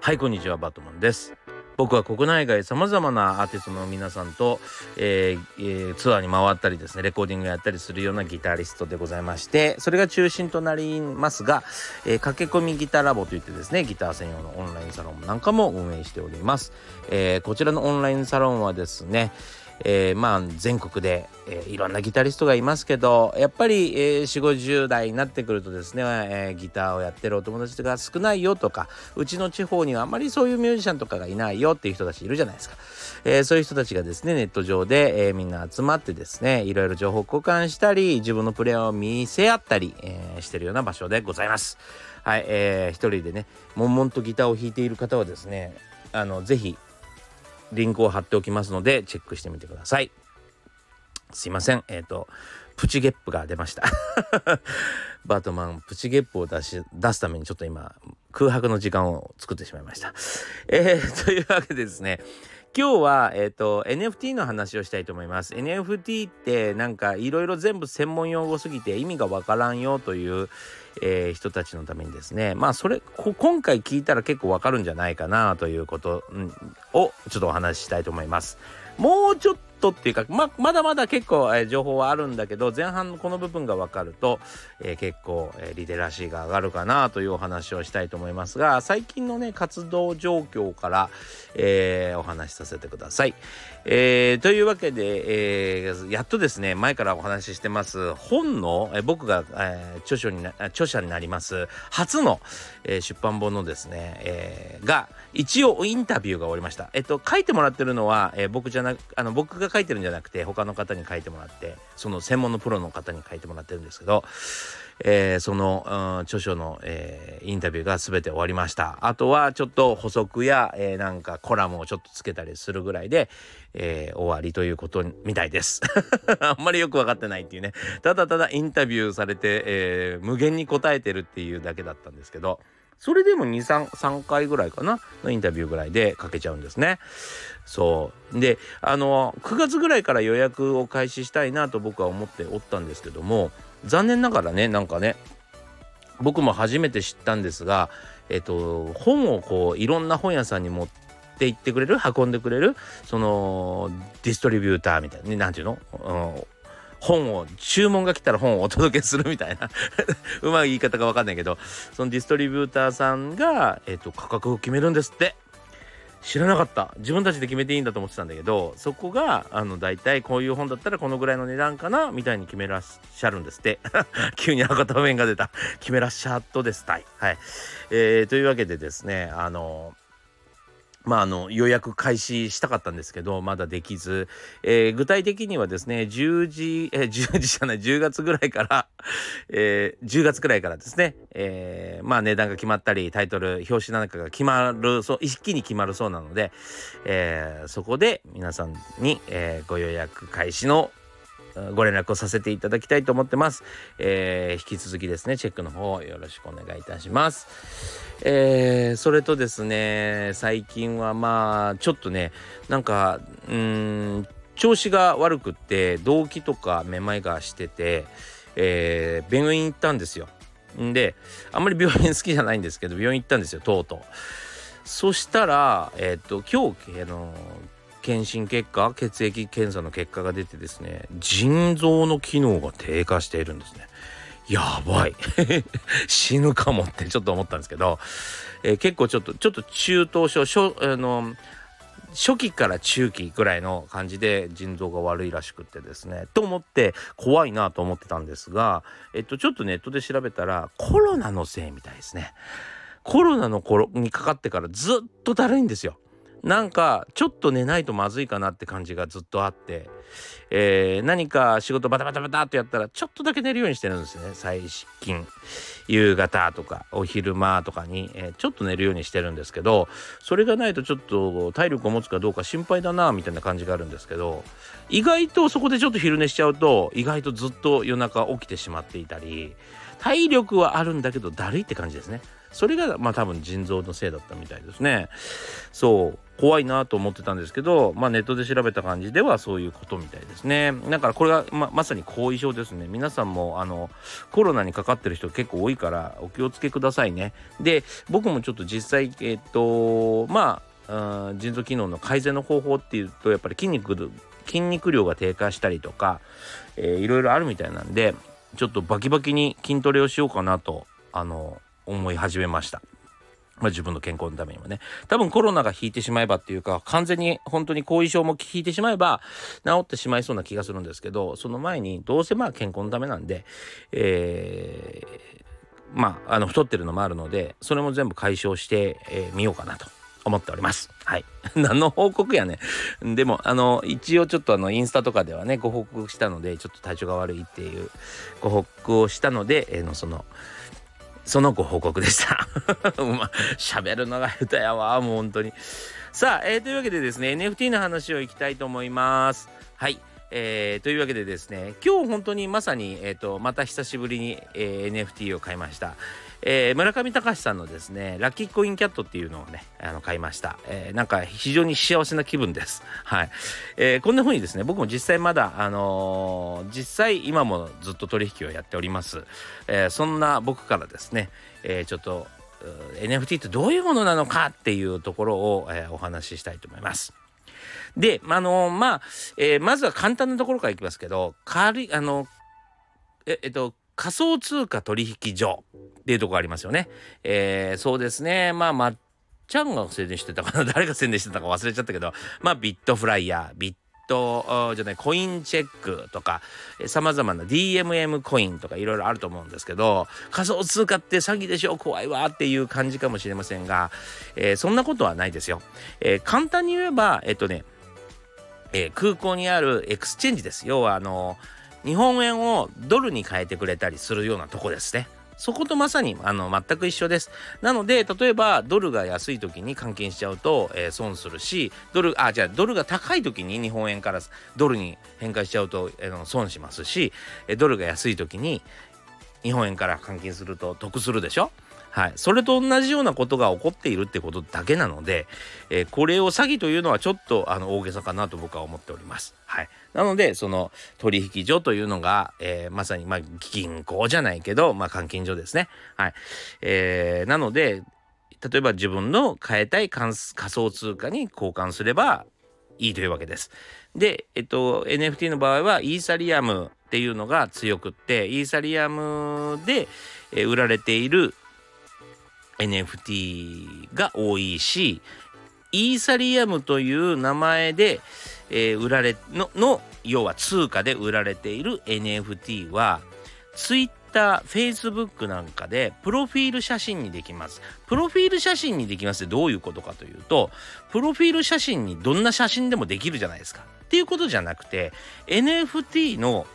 はいこんにちはバットマンです。僕は国内外さまざまなアーティストの皆さんと、えーえー、ツアーに回ったりですねレコーディングやったりするようなギタリストでございましてそれが中心となりますが、えー、駆け込みギターラボといってですねギター専用のオンラインサロンなんかも運営しております、えー、こちらのオンラインサロンはですねえー、まあ全国で、えー、いろんなギタリストがいますけどやっぱり、えー、4 5 0代になってくるとですね、えー、ギターをやってるお友達が少ないよとかうちの地方にはあまりそういうミュージシャンとかがいないよっていう人たちいるじゃないですか、えー、そういう人たちがですねネット上で、えー、みんな集まってですねいろいろ情報交換したり自分のプレイを見せ合ったり、えー、してるような場所でございます。はい、えー、一人でね悶々とギターを弾いている方はですねあのぜひリンクを貼っておきますのでチェックしてみてください。すいません。えっ、ー、とプチゲップが出ました。バートマンプチゲップを出し出すためにちょっと今空白の時間を作ってしまいました。えー、というわけでですね今日は、えーと、NFT の話をしたいと思います。NFT ってなんかいろいろ全部専門用語すぎて意味がわからんよという、えー、人たちのためにですねまあそれ今回聞いたら結構わかるんじゃないかなということ、をちょっとお話ししたいと思います。もうちょっとっていうかままだまだ結構、えー、情報はあるんだけど前半のこの部分が分かると、えー、結構、えー、リテラシーが上がるかなというお話をしたいと思いますが最近のね活動状況から、えお話しさせてください。えというわけで、えやっとですね前からお話ししてます本の、え僕が、え著書にな著者になります初の、え出版本のですね、えが一応インタビューが終わりました。えっと書いてもらってるのは、え僕じゃなあの僕が書いてるんじゃなくて他の方に書いてもらってその専門のプロの方に書いてもらってるんですけど、えー、その、著書の、えー、インタビューが全て終わりました。あとはちょっと補足や、えー、なんかコラムをちょっとつけたりするぐらいで、えー、終わりということみたいです。あんまりよく分かってないっていうね。ただただインタビューされて、えー、無限に答えてるっていうだけだったんですけどそれでも23回ぐらいかなのインタビューぐらいで書けちゃうんですね。そう。であの9月ぐらいから予約を開始したいなと僕は思っておったんですけども残念ながらねなんかね僕も初めて知ったんですがえっと本をこういろんな本屋さんに持って行ってくれる運んでくれるそのディストリビューターみたいなね何ていうの、うん。本を注文が来たら本をお届けするみたいな うまい言い方が分かんないけどそのディストリビューターさんが、えっと、価格を決めるんですって。知らなかった。自分たちで決めていいんだと思ってたんだけどそこがあの大体こういう本だったらこのぐらいの値段かなみたいに決めらっしゃるんですって。急に博多弁が出た。決めらっしゃっとです。たいはい、えー、というわけでですねあのまあ、あの予約開始したかったんですけどまだできず、えー、具体的にはですね10時、え、10時じゃない10月ぐらいから、えー、10月くらいからですね、えー、まあ値段が決まったりタイトル表紙なんかが決まるそう一気に決まるそうなので、えー、そこで皆さんに、えー、ご予約開始のご連絡をさせていただきたいと思ってます。えー、引き続きですね、チェックの方よろしくお願いいたします。えー、それとですね、最近はまあ、ちょっとね、なんか、うん、調子が悪くって、動悸とかめまいがしてて、えー、病院行ったんですよ。んで、あんまり病院好きじゃないんですけど、病院行ったんですよ、とうとう。そしたら、えっ、と、今日、あの、検診結果血液検査の結果が出てですね腎臓の機能が低下しているんですね。やばい。死ぬかもってちょっと思ったんですけど、えー、結構ちょっとちょっと中等症初あの初期から中期ぐらいの感じで腎臓が悪いらしくってですねと思って怖いなと思ってたんですがえっとちょっとネットで調べたらコロナのせいみたいですね。コロナの頃にかかってからずっとだるいんですよ。なんかちょっと寝ないとまずいかなって感じがずっとあって、えー、何か仕事バタバタバタっとやったらちょっとだけ寝るようにしてるんですね最近。夕方とかお昼間とかに、えー、ちょっと寝るようにしてるんですけどそれがないとちょっと体力を持つかどうか心配だなみたいな感じがあるんですけど意外とそこでちょっと昼寝しちゃうと意外とずっと夜中起きてしまっていたり体力はあるんだけどだるいって感じですね。それがまあ多分腎臓のせいだったみたいですね。そう怖いなと思ってたんですけど、まあ、ネットで調べた感じではそういうことみたいですね。だからこれがままさに後遺症ですね。皆さんもあのコロナにかかってる人結構多いからお気をつけくださいね。で僕もちょっと実際えっとまあ腎臓機能の改善の方法っていうとやっぱり筋肉筋肉量が低下したりとか、えー、いろいろあるみたいなんでちょっとバキバキに筋トレをしようかなとあの思い始めました。まあ、自分の健康のためにもね。多分コロナが引いてしまえばっていうか、完全に本当に後遺症も引いてしまえば治ってしまいそうな気がするんですけど、その前にどうせまあ健康のためなんで、えー、まあ、あの太ってるのもあるので、それも全部解消してみ、えー、ようかなと思っております。はい。何の報告やね。でも、あの、一応ちょっとあの、インスタとかではね、ご報告したので、ちょっと体調が悪いっていうご報告をしたので、えー、の、その、そのご報告でした。ま喋るのが下手やわ、もう本当に。さあ、えー、というわけでですね、NFT の話をいきたいと思います。はい。えー、というわけでですね、今日本当にまさに、えーと、また久しぶりに、えー、NFT を買いました。えー、村上隆さんのですね、ラッキーコインキャットっていうのをね、あの買いました。えー、なんか非常に幸せな気分です。はい。えー、こんな風にですね、僕も実際まだ、あのー、実際今もずっと取引をやっております。えー、そんな僕からですね、えー、ちょっと NFT ってどういうものなのかっていうところを、えー、お話ししたいと思います。で、あのー、まあ、えー、まずは簡単なところからいきますけど、軽い、あの、え、えっと、仮想通貨取引所っていうとこがありますよね。えー、そうですね。まあ、まっちゃんが宣伝してたかな 誰が宣伝してたか忘れちゃったけど、まあ、ビットフライヤー、ビットじゃないコインチェックとかさまざまな DMM コインとかいろいろあると思うんですけど仮想通貨って詐欺でしょ？怖いわっていう感じかもしれませんが、えー、そんなことはないですよ。えー、簡単に言えばえっとね、えー、空港にある exchange です要はあのー日本円をドルに変えてくれたりするようなとこですね。そことまさにあの全く一緒です。なので例えばドルが安い時に換金しちゃうと、えー、損するしドルあじゃあドルが高い時に日本円からドルに変換しちゃうと、えー、損しますしドルが安い時に日本円から換金すると得するでしょ？はい、それと同じようなことが起こっているってことだけなので、えー、これを詐欺というのはちょっとあの大げさかなと僕は思っております。はい、なのでその取引所というのが、えー、まさにまあ銀行じゃないけど、まあ、換金所ですね。はいえー、なので例えば自分の変えたい仮想通貨に交換すればいいというわけです。で、えっと、NFT の場合はイーサリアムっていうのが強くってイーサリアムで売られている NFT が多いしイーサリアムという名前で、えー、売られのの要は通貨で売られている NFT は Twitter、Facebook なんかでプロフィール写真にできます。プロフィール写真にできますってどういうことかというとプロフィール写真にどんな写真でもできるじゃないですか。っていうことじゃなくて NFT の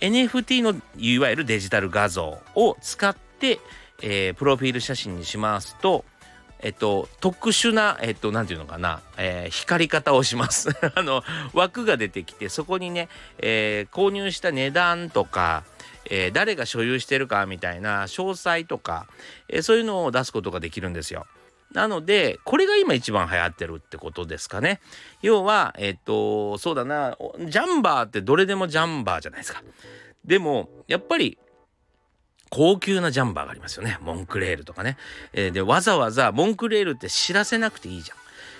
NFT のいわゆるデジタル画像を使ってえー、プロフィール写真にしますと、えっと、特殊な、えっと、なんていうのかな、えー、光り方をします。あの、枠が出てきて、そこにね、えー、購入した値段とか、えー、誰が所有してるかみたいな詳細とか、え、そういうのを出すことができるんですよ。なので、これが今一番流行ってるってことですかね。要は、えっと、そうだな、ジャンバーってどれでもジャンバーじゃないですか。でも、やっぱり高級なジャンバーがありますよね。モンクレールとかね。えー、で、わざわざモンクレールって知らせなくていいじゃん。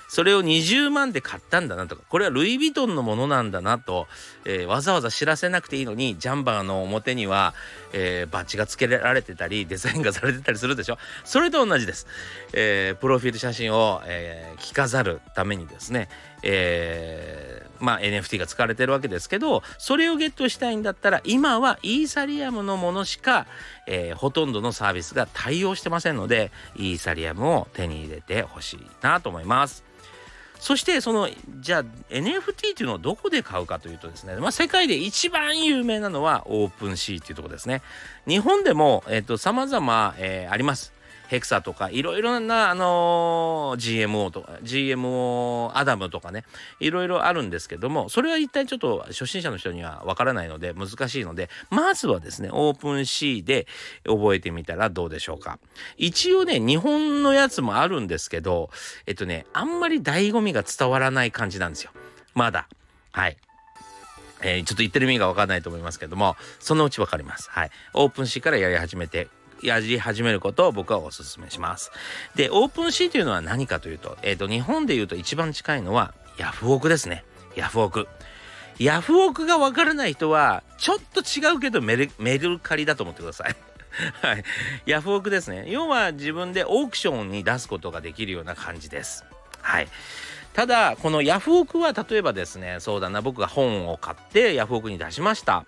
それを20万で買ったんだなとか、これはルイ・ヴィトンのものなんだなと、えー、わざわざ知らせなくていいのに、ジャンバーの表には、えー、バッジが付けられてたり、デザインがされてたりするでしょ。それと同じです。えー、プロフィール写真を、えー、着飾るためにですね、えー、まあ NFT が使われてるわけですけど、それをゲットしたいんだったら、今はイーサリアムのものしか、えー、ほとんどのサービスが対応してませんので、イーサリアムを手に入れてほしいなと思います。そしてそのじゃあ NFT っていうのをどこで買うかというとですね、まあ、世界で一番有名なのは OpenSea っていうところですね。日本でも、えっ、ー、と、様々、えー、あります。ヘクサとかいろいろな、あのー、GMO とか GMO アダムとかねいろいろあるんですけどもそれは一体ちょっと初心者の人にはわからないので難しいのでまずはですねオープン C で覚えてみたらどうでしょうか一応ね日本のやつもあるんですけどえっとねあんまり醍醐味が伝わらない感じなんですよまだはいえー、ちょっと言ってる意味がわかんないと思いますけども、そのうちわかります。はい。オープン C からやり始めて、やり始めることを僕はお勧めします。で、オープン C というのは何かというと、えっ、ー、と、日本で言うと一番近いのはヤフオクですね。ヤフオク。ヤフオクがわからない人は、ちょっと違うけどメルメルカリだと思ってください。はい。ヤフオクですね。要は自分でオークションに出すことができるような感じです。はい。ただこのヤフオクは例えばですねそうだな僕が本を買ってヤフオクに出しました。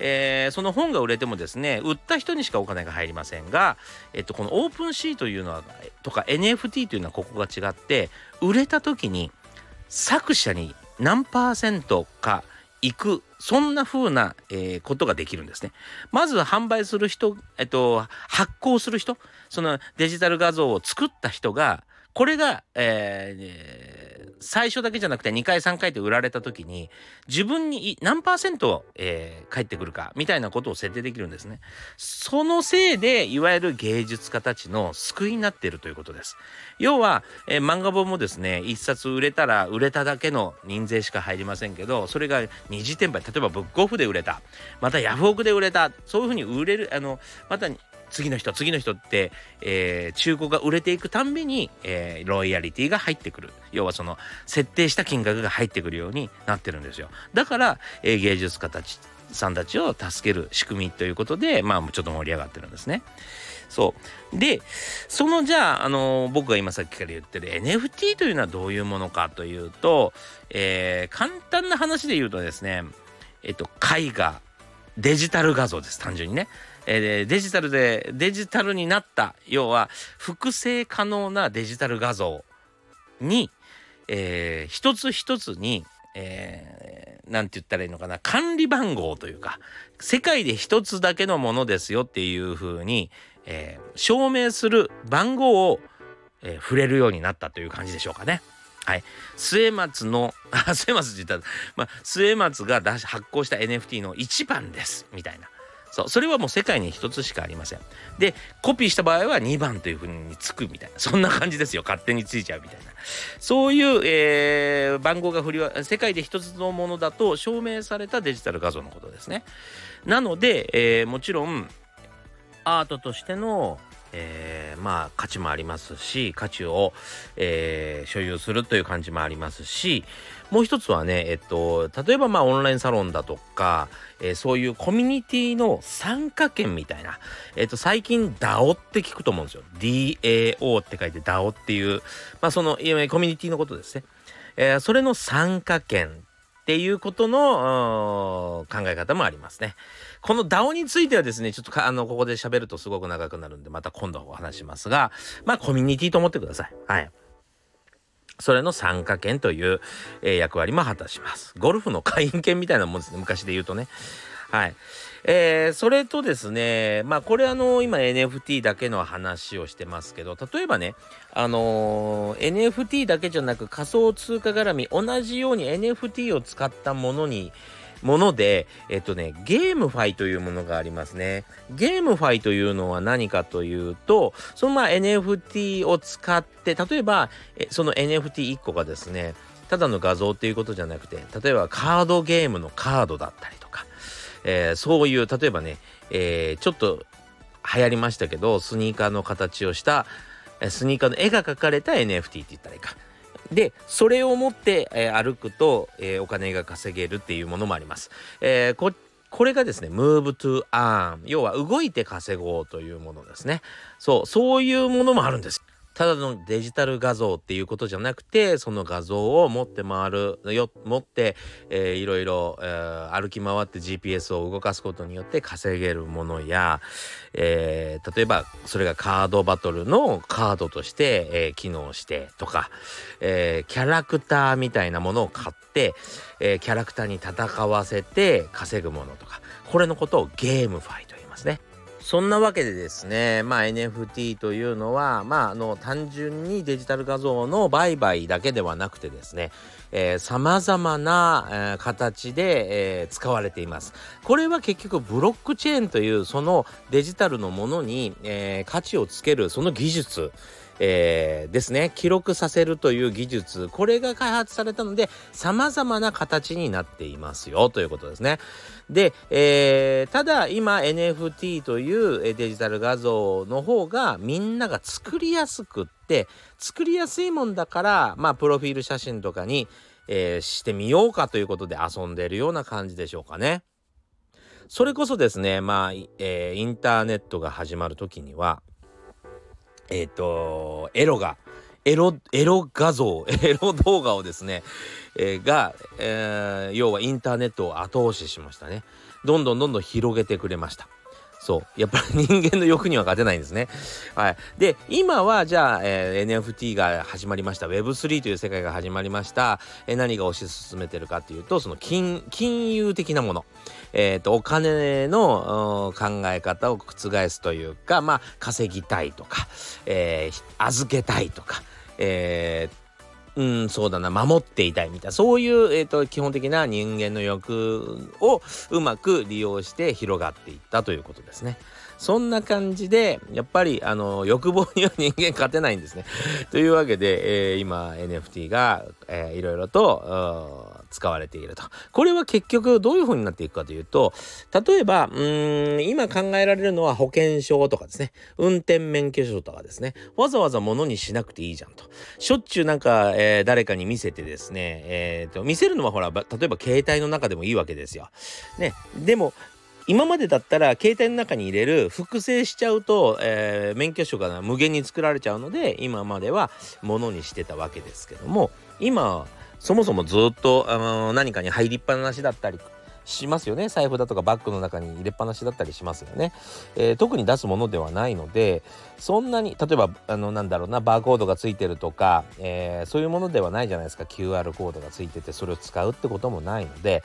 えー、その本が売れてもですね売った人にしかお金が入りませんが、えっと、このオープンシーというのはとか NFT というのはここが違って売れた時に作者に何パーセントか行くそんな風な、えー、ことができるんですね。まず販売する人、えっと、発行する人そのデジタル画像を作った人がこれが、えー、最初だけじゃなくて2回3回って売られた時に自分に何パーセント、えー、返ってくるかみたいなことを設定できるんですね。そのせいでいわゆる芸術家たちの救いになっているということです。要は、えー、漫画本もですね1冊売れたら売れただけの印税しか入りませんけどそれが二次転売例えばブックオフで売れたまたヤフオクで売れたそういうふうに売れるあのまた次の人次の人って、えー、中古が売れていくたんびに、えー、ロイヤリティが入ってくる。要はその設定した金額が入ってくるようになってるんですよ。だから、えー、芸術家たちさんたちを助ける仕組みということでまあちょっと盛り上がってるんですね。そう。でそのじゃあ、あの僕が今さっきから言ってる NFT というのはどういうものかというと、えー、簡単な話で言うとですねえっと絵画。デジタル画像です単純にね。えー、デジタルでデジタルになった要は複製可能なデジタル画像に、えー、一つ一つにえー、て言ったらいいのかな管理番号というか世界で一つだけのものですよっていうふうに、えー、証明する番号を、えー、触れるようになったという感じでしょうかね。はい、末松の末松って言ったら、まあ、末松が発行した NFT の1番ですみたいなそう。それはもう世界に一つしかありません。でコピーした場合は2番というふうにつくみたいな。そんな感じですよ。勝手についちゃうみたいな。そういう、えー、番号が振りは世界で一つのものだと証明されたデジタル画像のことですね。なので、えー、もちろんアートとしてのえー、まあ価値もありますし価値を、えー、所有するという感じもありますしもう一つはねえっと例えばまあオンラインサロンだとか、えー、そういうコミュニティの参加権みたいな、えっと最近 DAO って聞くと思うんですよ DAO って書いて DAO っていうまあそのコミュニティのことですね、えー、それの参加権っていうことの考え方もありますね。この DAO についてはですね、ちょっとあの、ここで喋るとすごく長くなるんで、また今度お話しますが、まあ、コミュニティと思ってください。はい。それの参加権という、えー、役割も果たします。ゴルフの会員権みたいなもんですね。昔で言うとね。はい。えー、それとですね、まあこれあの今 NFT だけの話をしてますけど、例えばね、あのー、NFT だけじゃなく仮想通貨絡み同じように NFT を使ったものに、もので、えっとね、ゲームファイというものがありますね。ゲームファイというのは何かというと、そのまあ NFT を使って、例えば、その NFT1 個がですね、ただの画像っていうことじゃなくて、例えばカードゲームのカードだったりとか、えー、そういう例えばね、えー、ちょっと流行りましたけどスニーカーの形をしたスニーカーの絵が描かれた NFT って言ったらいいか。でそれを持って、えー、歩くと、えー、お金が稼げるっていうものもあります。えー、ここれがですね Move to Earn 要は動いて稼ごうというものですね。そうそういうものもあるんです。ただのデジタル画像っていうことじゃなくてその画像を持って回るよ持って、えー、いろいろ、えー、歩き回って GPS を動かすことによって稼げるものや、えー、例えばそれがカードバトルのカードとして、えー、機能してとか、えー、キャラクターみたいなものを買って、えー、キャラクターに戦わせて稼ぐものとかこれのことをゲームファイと言いますね。そんなわけでですね、まあ、NFT というのは、まあ、あの単純にデジタル画像の売買だけではなくてですねさまざまな、えー、形で、えー、使われています。これは結局ブロックチェーンというそのデジタルのものに、えー、価値をつけるその技術えー、ですね記録させるという技術これが開発されたので様々な形になっていますよということですね。で、えー、ただ今 NFT というデジタル画像の方がみんなが作りやすくって作りやすいもんだからまあプロフィール写真とかに、えー、してみようかということで遊んでいるような感じでしょうかね。それこそですねまあ、えー、インターネットが始まる時にはえっ、ー、と、エロが、エロ、エロ画像、エロ動画をですね、えー、が、えー、要はインターネットを後押ししましたね。どんどんどんどん広げてくれました。そう。やっぱり人間の欲には勝てないんですね。はい。で、今はじゃあ、えー、NFT が始まりました。Web3 という世界が始まりました。えー、何が推し進めてるかというと、その金、金融的なもの。えっ、ー、と、お金の考え方を覆すというか、まあ、稼ぎたいとか、えー、預けたいとか、えー、うん、そうだな、守っていたいみたいな、そういう、えーと、基本的な人間の欲をうまく利用して広がっていったということですね。そんな感じで、やっぱり、あの、欲望には人間勝てないんですね。というわけで、えー、今、NFT が、えー、いろいろと、使われていると。これは結局どういう風になっていくかというと、例えば、うん、今考えられるのは保険証とかですね、運転免許証とかですね、わざわざ物にしなくていいじゃんと。しょっちゅうなんか、えー、誰かに見せてですね、えーと、見せるのはほら、例えば携帯の中でもいいわけですよ。ね、でも、今までだったら携帯の中に入れる複製しちゃうと、えー、免許証が無限に作られちゃうので今までは物にしてたわけですけども今そもそもずっと、あのー、何かに入りっぱなしだったりしますよね。財布だとかバッグの中に入れっぱなしだったりしますよね、えー、特に出すものではないのでそんなに例えばあのなんだろうなバーコードがついてるとか、えー、そういうものではないじゃないですか。QR コードがついててそれを使うってこともないので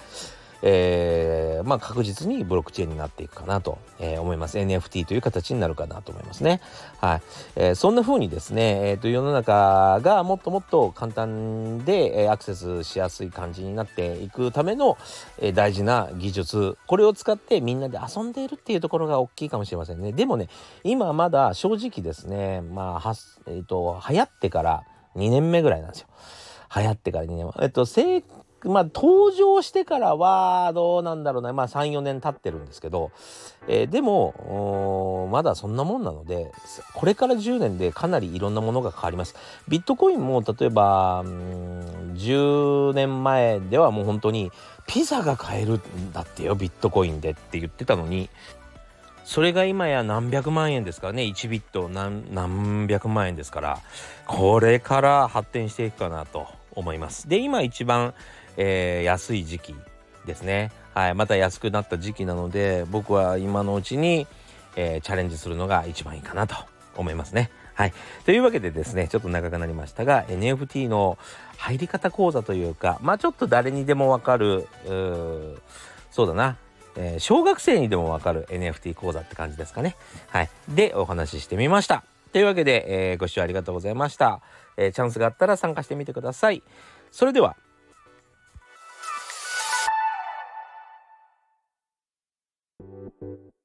えー、まあ確実にブロックチェーンになっていくかなと、えー、思います。NFT という形になるかなと思いますね。はい。えー、そんな風にですね、えー、と世の中がもっともっと簡単で、えー、アクセスしやすい感じになっていくための、えー、大事な技術、これを使ってみんなで遊んでいるっていうところが大きいかもしれませんね。でもね、今まだ正直ですね、まあ、はえっ、と、流行ってから2年目ぐらいなんですよ。流行ってから2年えっと、正まあ登場してからはどうなんだろうなまあ34年経ってるんですけど、えー、でもまだそんなもんなのでこれから10年でかなりいろんなものが変わります。ビットコインも例えばうん10年前ではもう本当にピザが買えるんだってよビットコインでって言ってたのに。それが今や何百万円ですからね。1ビット何何百万円ですから。これから発展していくかなと思います。で今一番えー、安い時期ですね。はい、また安くなった時期なので僕は今のうちに、えー、チャレンジするのが一番いいかなと思いますね。はい。というわけでですね、ちょっと長くなりましたが、NFT の入り方講座というか、まあちょっと誰にでもわかる、うそうだな、えー、小学生にでもわかる NFT 講座って感じですかね。はい。で、お話ししてみました。というわけで、えー、ご視聴ありがとうございました。えー、チャンスがあったら参加してみてください。それでは、